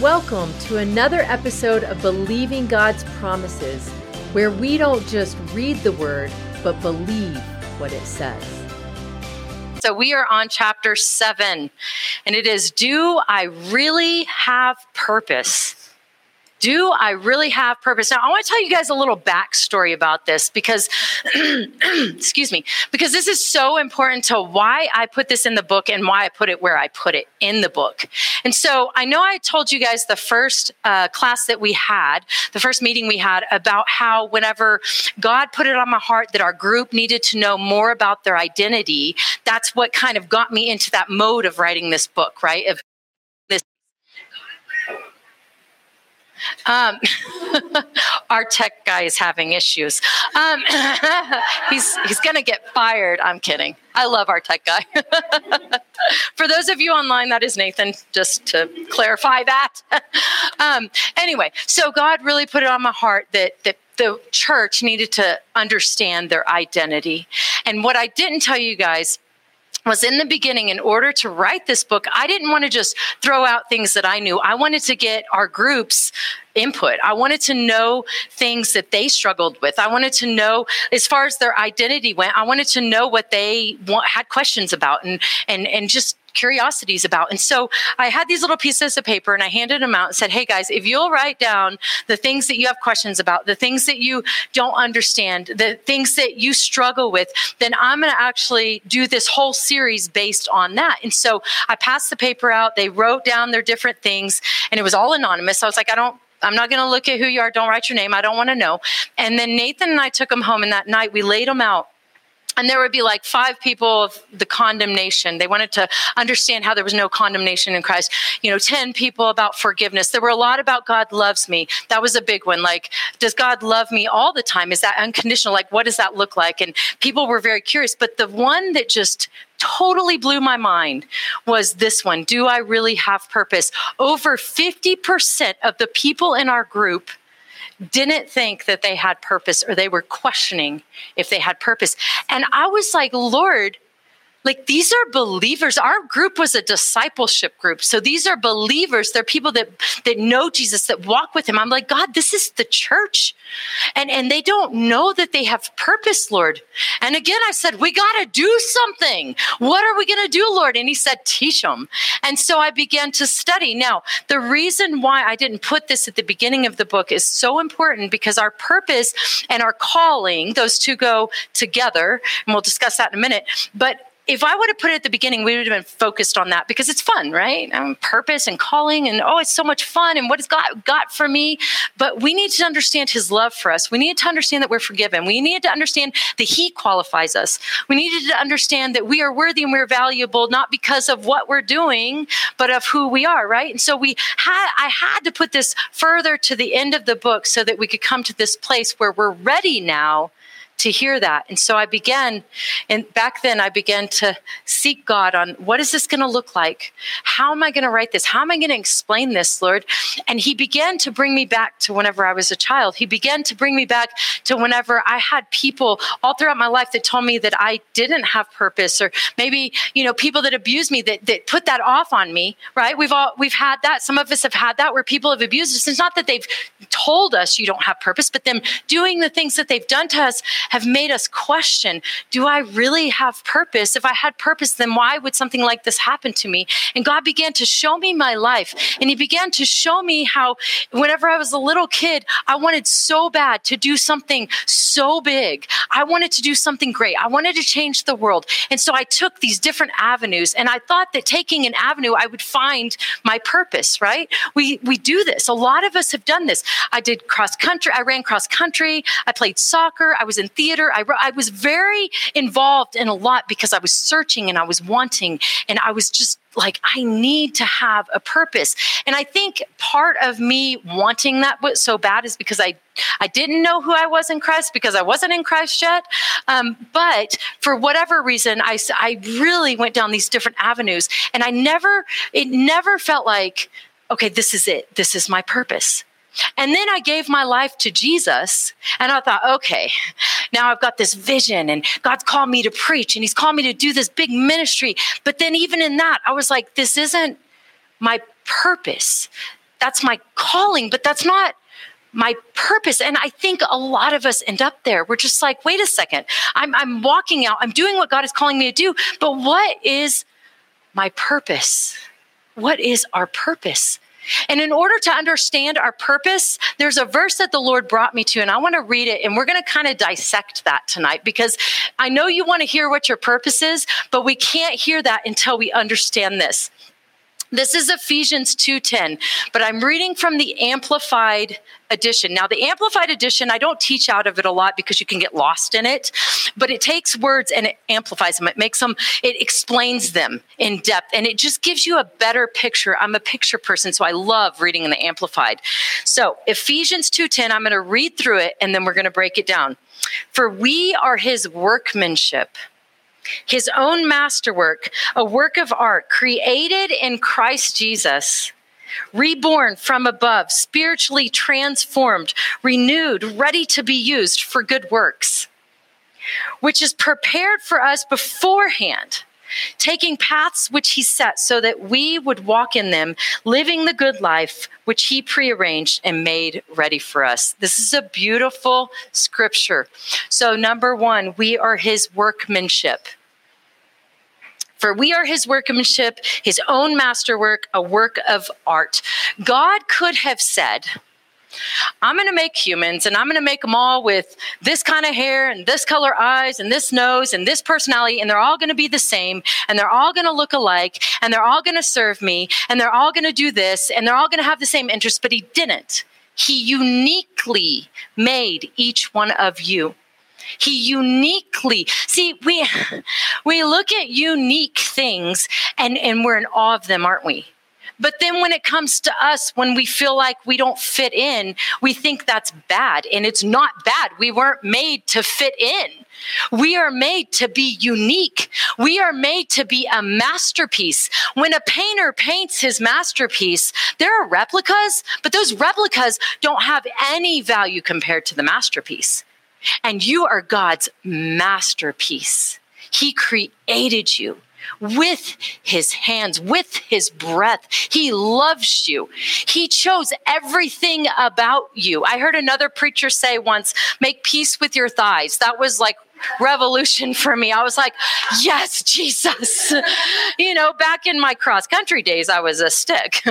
Welcome to another episode of Believing God's Promises, where we don't just read the word, but believe what it says. So we are on chapter seven, and it is Do I Really Have Purpose? Do I really have purpose? Now, I want to tell you guys a little backstory about this because, excuse me, because this is so important to why I put this in the book and why I put it where I put it in the book. And so I know I told you guys the first uh, class that we had, the first meeting we had about how whenever God put it on my heart that our group needed to know more about their identity, that's what kind of got me into that mode of writing this book, right? Of Um, our tech guy is having issues. Um, he's he's going to get fired. I'm kidding. I love our tech guy. For those of you online, that is Nathan, just to clarify that. um, anyway, so God really put it on my heart that, that the church needed to understand their identity. And what I didn't tell you guys was in the beginning in order to write this book i didn't want to just throw out things that i knew. I wanted to get our groups input. I wanted to know things that they struggled with. I wanted to know as far as their identity went i wanted to know what they want, had questions about and and and just curiosities about. And so I had these little pieces of paper and I handed them out and said, Hey guys, if you'll write down the things that you have questions about, the things that you don't understand, the things that you struggle with, then I'm going to actually do this whole series based on that. And so I passed the paper out. They wrote down their different things and it was all anonymous. So I was like, I don't I'm not going to look at who you are. Don't write your name. I don't want to know. And then Nathan and I took them home, and that night we laid them out and there would be like five people of the condemnation. They wanted to understand how there was no condemnation in christ. You know 10 people about forgiveness. There were a lot about god loves me. That was a big one. Like does god love me all the time? Is that unconditional? Like what does that look like? And people were very curious. But the one that just totally blew my mind was this one. Do i really have purpose? Over 50% of the people in our group didn't think that they had purpose or they were questioning if they had purpose. And I was like, Lord, like these are believers. Our group was a discipleship group. So these are believers. They're people that that know jesus that walk with him. I'm like god this is the church. And and they don't know that they have purpose lord. And again i said we got to do something. What are we going to do lord? And he said teach them and so i began to study. Now the reason why i didn't put this at the beginning of the book is so important because our purpose and our calling those two go together and we'll discuss that in a minute but if I would have put it at the beginning, we would have been focused on that because it's fun, right? Um, purpose and calling, and oh, it's so much fun, and what has God got for me? But we need to understand His love for us. We need to understand that we're forgiven. We need to understand that He qualifies us. We needed to understand that we are worthy and we're valuable, not because of what we're doing, but of who we are, right? And so we had, I had to put this further to the end of the book so that we could come to this place where we're ready now to hear that. And so I began, and back then I began to seek God on what is this going to look like? How am I going to write this? How am I going to explain this, Lord? And He began to bring me back to whenever I was a child. He began to bring me back to whenever I had people all throughout my life that told me that I didn't have purpose, or maybe, you know, people that abused me that, that put that off on me, right? We've all, we've had that. Some of us have had that where people have abused us. It's not that they've told us you don't have purpose, but them doing the things that they've done to us have made us question do I really have purpose? If I had purpose, then why would something like this happen to me? And God began to show me my life. And He began to show me how, whenever I was a little kid, I wanted so bad to do something so big. I wanted to do something great. I wanted to change the world. And so I took these different avenues and I thought that taking an avenue, I would find my purpose, right? We, we do this. A lot of us have done this. I did cross country. I ran cross country. I played soccer. I was in theater. I, I was very involved in a lot because I was searching and I was wanting and I was just like I need to have a purpose. And I think part of me wanting that so bad is because I I didn't know who I was in Christ because I wasn't in Christ yet. Um, but for whatever reason, I I really went down these different avenues, and I never it never felt like okay, this is it. This is my purpose. And then I gave my life to Jesus and I thought, okay, now I've got this vision and God's called me to preach and He's called me to do this big ministry. But then, even in that, I was like, this isn't my purpose. that's my calling, but that's not my purpose. And I think a lot of us end up there. We're just like, wait a second, I'm, I'm walking out, I'm doing what God is calling me to do, but what is my purpose? What is our purpose? And in order to understand our purpose, there's a verse that the Lord brought me to, and I want to read it. And we're going to kind of dissect that tonight because I know you want to hear what your purpose is, but we can't hear that until we understand this. This is Ephesians 2:10, but I'm reading from the amplified edition. Now, the amplified edition, I don't teach out of it a lot because you can get lost in it, but it takes words and it amplifies them. It makes them it explains them in depth and it just gives you a better picture. I'm a picture person, so I love reading in the amplified. So, Ephesians 2:10, I'm going to read through it and then we're going to break it down. For we are his workmanship his own masterwork, a work of art created in Christ Jesus, reborn from above, spiritually transformed, renewed, ready to be used for good works, which is prepared for us beforehand taking paths which he set so that we would walk in them, living the good life which he prearranged and made ready for us. This is a beautiful scripture. So, number one, we are his workmanship. For we are his workmanship, his own masterwork, a work of art. God could have said, I'm going to make humans and I'm going to make them all with this kind of hair and this color eyes and this nose and this personality, and they're all going to be the same and they're all going to look alike and they're all going to serve me and they're all going to do this and they're all going to have the same interests, but he didn't. He uniquely made each one of you. He uniquely, see, we, we look at unique things and, and we're in awe of them, aren't we? But then when it comes to us, when we feel like we don't fit in, we think that's bad. And it's not bad. We weren't made to fit in. We are made to be unique. We are made to be a masterpiece. When a painter paints his masterpiece, there are replicas, but those replicas don't have any value compared to the masterpiece. And you are God's masterpiece. He created you with his hands, with his breath. He loves you. He chose everything about you. I heard another preacher say once, make peace with your thighs. That was like revolution for me. I was like, yes, Jesus. you know, back in my cross country days, I was a stick.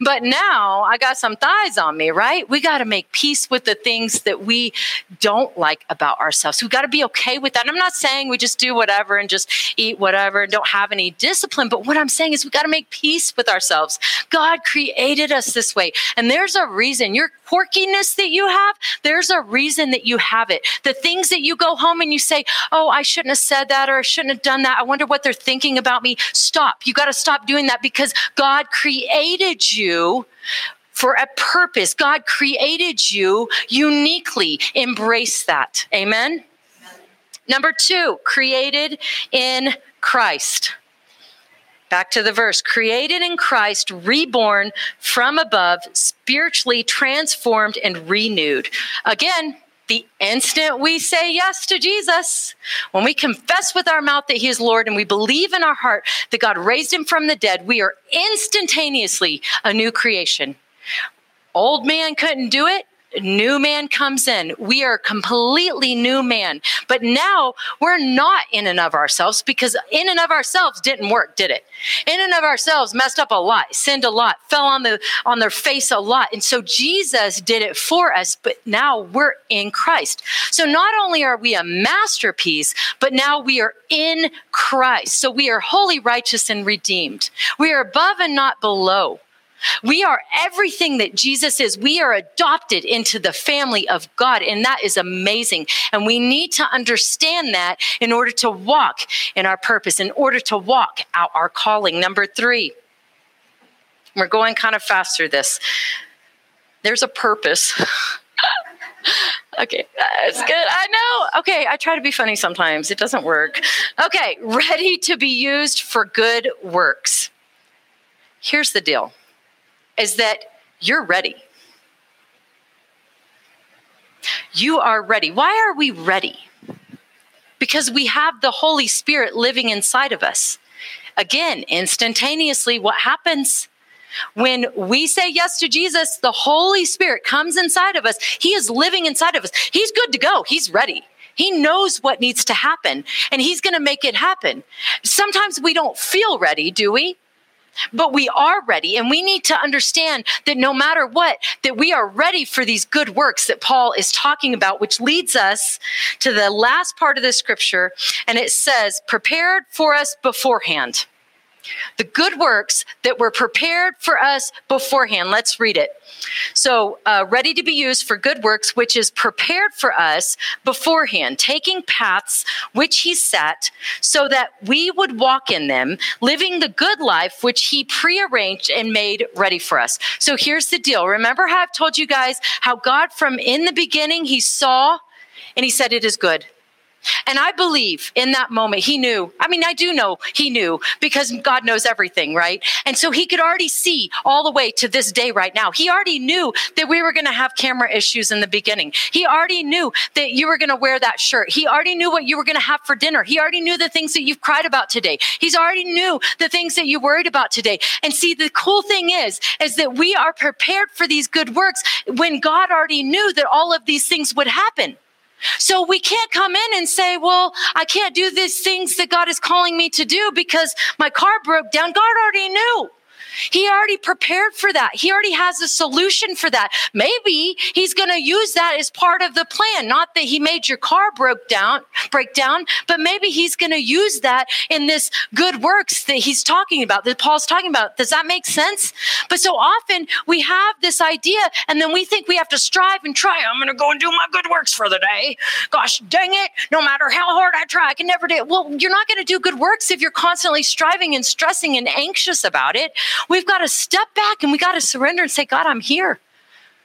but now I got some thighs on me, right? We got to make peace with the things that we don't like about ourselves. We got to be okay with that. And I'm not saying we just do whatever and just eat whatever and don't have any discipline. But what I'm saying is we got to make peace with ourselves. God created us this way. And there's a reason your quirkiness that you have, there's a reason that you have it. The things that you go home and you say, oh, I shouldn't have said that or I shouldn't have done that. I wonder what they're thinking about me. Stop. You got to stop doing that because God created you for a purpose. God created you uniquely. Embrace that. Amen. Number two, created in Christ. Back to the verse created in Christ, reborn from above, spiritually transformed and renewed. Again, the instant we say yes to Jesus, when we confess with our mouth that He is Lord and we believe in our heart that God raised Him from the dead, we are instantaneously a new creation. Old man couldn't do it new man comes in. We are completely new man. But now we're not in and of ourselves because in and of ourselves didn't work, did it? In and of ourselves messed up a lot, sinned a lot, fell on the on their face a lot. And so Jesus did it for us, but now we're in Christ. So not only are we a masterpiece, but now we are in Christ. So we are holy, righteous, and redeemed. We are above and not below. We are everything that Jesus is. We are adopted into the family of God, and that is amazing. And we need to understand that in order to walk in our purpose, in order to walk out our calling. Number three, we're going kind of fast through this. There's a purpose. okay, that's good. I know. Okay, I try to be funny sometimes, it doesn't work. Okay, ready to be used for good works. Here's the deal is that you're ready. You are ready. Why are we ready? Because we have the Holy Spirit living inside of us. Again, instantaneously, what happens? When we say yes to Jesus, the Holy Spirit comes inside of us. He is living inside of us. He's good to go. He's ready. He knows what needs to happen and he's going to make it happen. Sometimes we don't feel ready, do we? But we are ready and we need to understand that no matter what that we are ready for these good works that paul is talking about which leads us to the last part of the scripture and it says prepared for us beforehand the good works that were prepared for us beforehand. Let's read it. So, uh, ready to be used for good works, which is prepared for us beforehand, taking paths which He set so that we would walk in them, living the good life which He prearranged and made ready for us. So, here's the deal. Remember how I've told you guys how God, from in the beginning, He saw and He said, It is good. And I believe in that moment, he knew. I mean, I do know he knew because God knows everything, right? And so he could already see all the way to this day right now. He already knew that we were going to have camera issues in the beginning. He already knew that you were going to wear that shirt. He already knew what you were going to have for dinner. He already knew the things that you've cried about today. He's already knew the things that you worried about today. And see, the cool thing is, is that we are prepared for these good works when God already knew that all of these things would happen. So we can't come in and say, well, I can't do these things that God is calling me to do because my car broke down. God already knew. He already prepared for that. He already has a solution for that. Maybe he's going to use that as part of the plan. Not that he made your car broke down, break down, but maybe he's going to use that in this good works that he's talking about, that Paul's talking about. Does that make sense? But so often we have this idea and then we think we have to strive and try. I'm going to go and do my good works for the day. Gosh, dang it. No matter how hard I try, I can never do it. Well, you're not going to do good works if you're constantly striving and stressing and anxious about it. We've got to step back and we got to surrender and say, God, I'm here.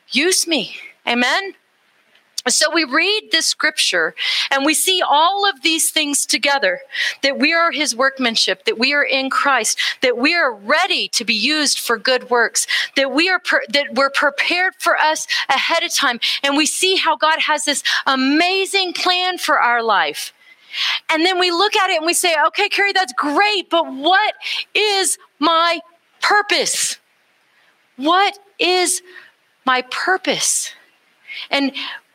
Use me. Amen. So we read this scripture and we see all of these things together that we are his workmanship, that we are in Christ, that we are ready to be used for good works, that we are that we're prepared for us ahead of time and we see how God has this amazing plan for our life. And then we look at it and we say, "Okay, Carrie, that's great, but what is my purpose. What is my purpose? And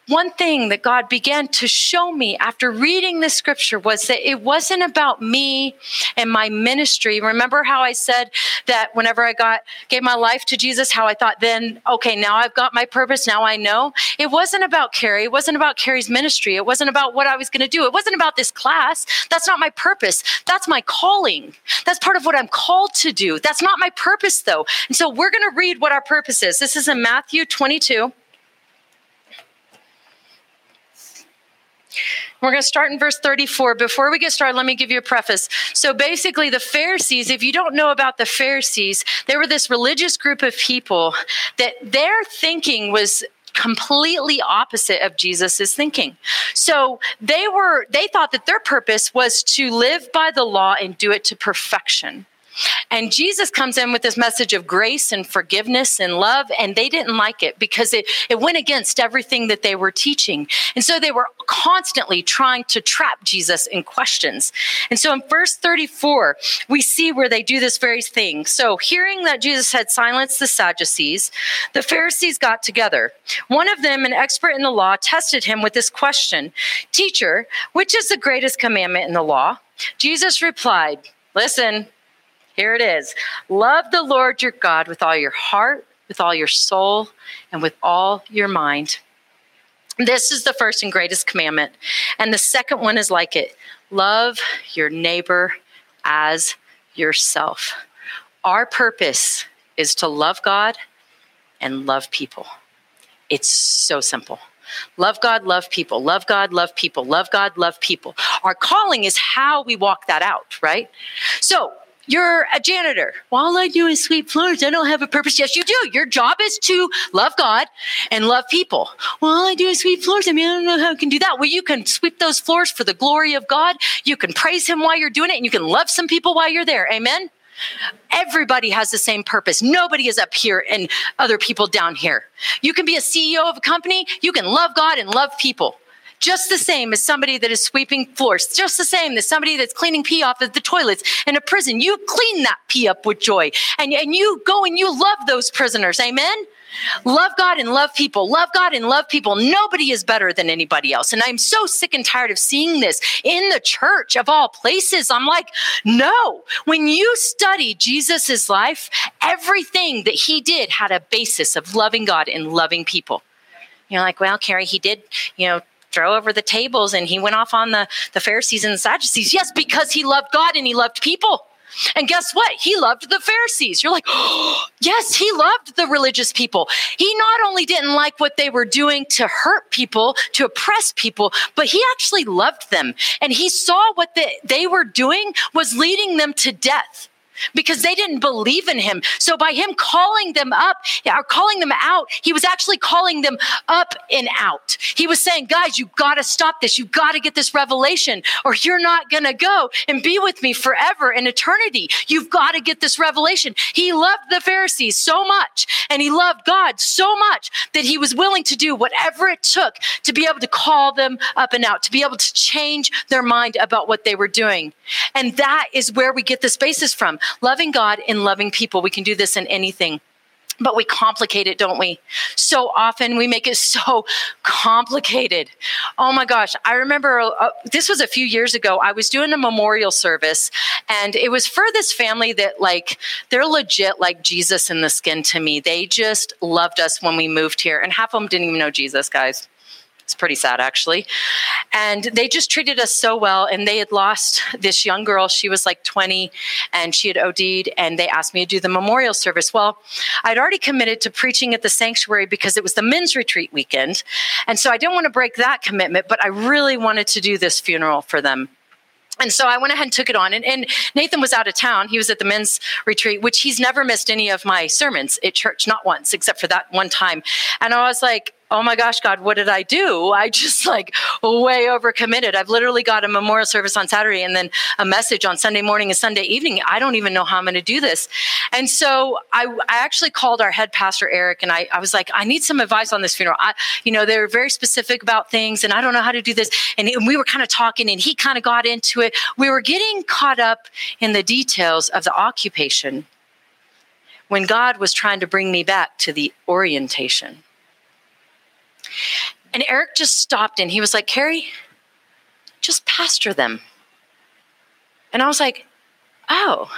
one thing that God began to show me after reading the scripture was that it wasn't about me and my ministry. Remember how I said that whenever I got gave my life to Jesus, how I thought then, okay, now I've got my purpose, now I know. It wasn't about Carrie, it wasn't about Carrie's ministry, it wasn't about what I was going to do. It wasn't about this class. That's not my purpose. That's my calling. That's part of what I'm called to do. That's not my purpose though. And so we're going to read what our purpose is. This is in Matthew 22 We're going to start in verse 34. Before we get started, let me give you a preface. So basically, the Pharisees, if you don't know about the Pharisees, they were this religious group of people that their thinking was completely opposite of Jesus's thinking. So they were they thought that their purpose was to live by the law and do it to perfection. And Jesus comes in with this message of grace and forgiveness and love, and they didn't like it because it, it went against everything that they were teaching. And so they were constantly trying to trap Jesus in questions. And so in verse 34, we see where they do this very thing. So hearing that Jesus had silenced the Sadducees, the Pharisees got together. One of them, an expert in the law, tested him with this question Teacher, which is the greatest commandment in the law? Jesus replied, Listen, here it is Love the Lord your God with all your heart, with all your soul, and with all your mind. This is the first and greatest commandment. And the second one is like it love your neighbor as yourself. Our purpose is to love God and love people. It's so simple. Love God, love people. Love God, love people. Love God, love people. Our calling is how we walk that out, right? So, you're a janitor. Well, all I do is sweep floors. I don't have a purpose. Yes, you do. Your job is to love God and love people. Well, all I do is sweep floors. I mean, I don't know how I can do that. Well, you can sweep those floors for the glory of God. You can praise Him while you're doing it, and you can love some people while you're there. Amen. Everybody has the same purpose. Nobody is up here and other people down here. You can be a CEO of a company. You can love God and love people. Just the same as somebody that is sweeping floors, just the same as somebody that's cleaning pee off of the toilets in a prison. You clean that pee up with joy and, and you go and you love those prisoners. Amen. Love God and love people. Love God and love people. Nobody is better than anybody else. And I'm so sick and tired of seeing this in the church of all places. I'm like, no. When you study Jesus's life, everything that he did had a basis of loving God and loving people. You're like, well, Carrie, he did, you know, throw over the tables and he went off on the, the Pharisees and the Sadducees. Yes, because he loved God and he loved people. And guess what? He loved the Pharisees. You're like, oh, yes, he loved the religious people. He not only didn't like what they were doing to hurt people, to oppress people, but he actually loved them. And he saw what the, they were doing was leading them to death because they didn't believe in him. So by him calling them up or calling them out, he was actually calling them up and out. He was saying, guys, you got to stop this. You got to get this revelation or you're not going to go and be with me forever in eternity. You've got to get this revelation. He loved the Pharisees so much and he loved God so much that he was willing to do whatever it took to be able to call them up and out, to be able to change their mind about what they were doing. And that is where we get this basis from loving God and loving people. We can do this in anything. But we complicate it, don't we? So often we make it so complicated. Oh my gosh. I remember uh, this was a few years ago. I was doing a memorial service and it was for this family that, like, they're legit like Jesus in the skin to me. They just loved us when we moved here. And half of them didn't even know Jesus, guys. It's pretty sad, actually. And they just treated us so well. And they had lost this young girl. She was like 20 and she had OD'd. And they asked me to do the memorial service. Well, I'd already committed to preaching at the sanctuary because it was the men's retreat weekend. And so I didn't want to break that commitment, but I really wanted to do this funeral for them. And so I went ahead and took it on. And, and, Nathan was out of town. He was at the men's retreat, which he's never missed any of my sermons at church, not once, except for that one time. And I was like, oh my gosh, God, what did I do? I just like way overcommitted. I've literally got a memorial service on Saturday and then a message on Sunday morning and Sunday evening. I don't even know how I'm going to do this. And so I, I actually called our head pastor, Eric, and I, I was like, I need some advice on this funeral. I, you know, they're very specific about things and I don't know how to do this. And, and we were kind of talking and he kind of got into it. We were getting caught up in the details of the occupation when God was trying to bring me back to the orientation. And Eric just stopped and he was like, Carrie, just pastor them. And I was like, oh,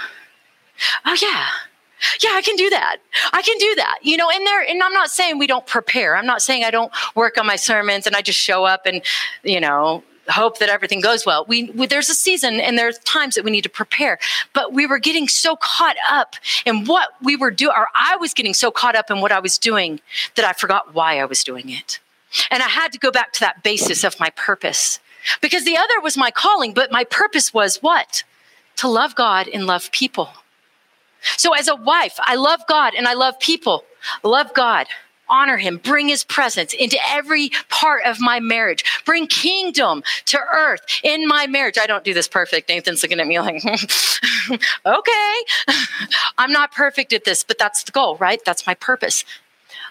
oh yeah. Yeah, I can do that. I can do that. You know, and there, and I'm not saying we don't prepare. I'm not saying I don't work on my sermons and I just show up and, you know, hope that everything goes well. We, we, there's a season and there's times that we need to prepare, but we were getting so caught up in what we were doing, or I was getting so caught up in what I was doing that I forgot why I was doing it. And I had to go back to that basis of my purpose because the other was my calling, but my purpose was what? To love God and love people. So as a wife, I love God and I love people. Love God honor him, bring his presence into every part of my marriage, bring kingdom to earth in my marriage. I don't do this perfect. Nathan's looking at me like, okay, I'm not perfect at this, but that's the goal, right? That's my purpose.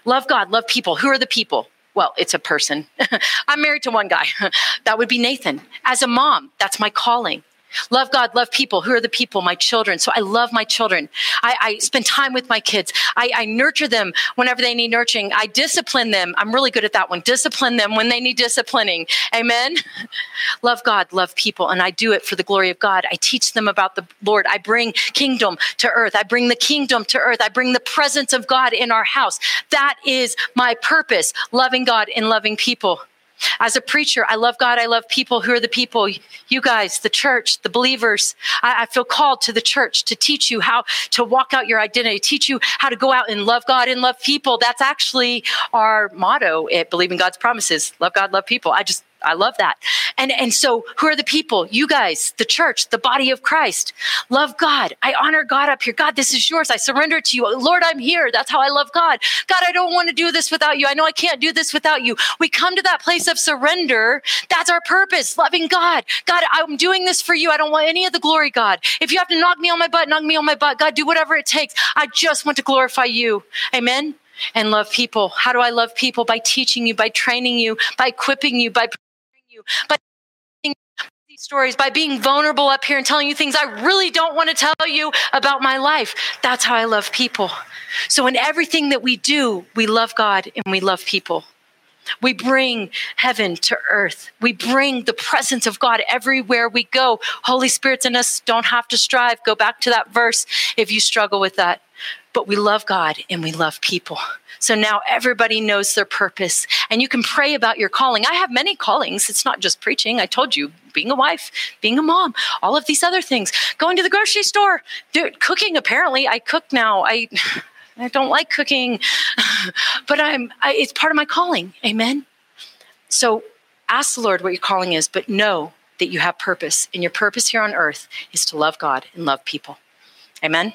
Love God, love people. Who are the people? Well, it's a person. I'm married to one guy. that would be Nathan. As a mom, that's my calling. Love God, love people. Who are the people? My children. So I love my children. I, I spend time with my kids. I, I, nurture them whenever they need nurturing. I discipline them. I'm really good at that one. Discipline them when they need disciplining. Amen. love God, love people. And I do it for the glory of God. I teach them about the Lord. I bring kingdom to earth. I bring the kingdom to earth. I bring the presence of God in our house. That is my purpose, loving God and loving people. As a preacher, I love God. I love people. Who are the people? You guys, the church, the believers. I, I, feel called to the church to teach you how to walk out your identity, teach you how to go out and love God and love people. That's actually our motto at Believing God's Promises. Love God, love people. I just I love that. And and so who are the people? You guys, the church, the body of Christ. Love God. I honor God up here. God, this is yours. I surrender to you. Lord, I'm here. That's how I love God. God, I don't want to do this without you. I know I can't do this without you. We come to that place of surrender. That's our purpose. Loving God. God, I'm doing this for you. I don't want any of the glory, God. If you have to knock me on my butt, knock me on my butt. God, do whatever it takes. I just want to glorify you. Amen and love people. How do I love people? By teaching you, by training you, by equipping you, by by these stories, by being vulnerable up here and telling you things I really don't want to tell you about my life. That's how I love people. So, in everything that we do, we love God and we love people. We bring heaven to earth. We bring the presence of God everywhere we go. Holy Spirit's in us. Don't have to strive. Go back to that verse if you struggle with that. But we love God and we love people. So now everybody knows their purpose and you can pray about your calling. I have many callings. It's not just preaching. I told you, being a wife, being a mom, all of these other things. Going to the grocery store, dude, cooking. Apparently, I cook now. I I don't like cooking, but I'm, I, it's part of my calling. Amen. So ask the Lord what your calling is, but know that you have purpose. And your purpose here on earth is to love God and love people. Amen.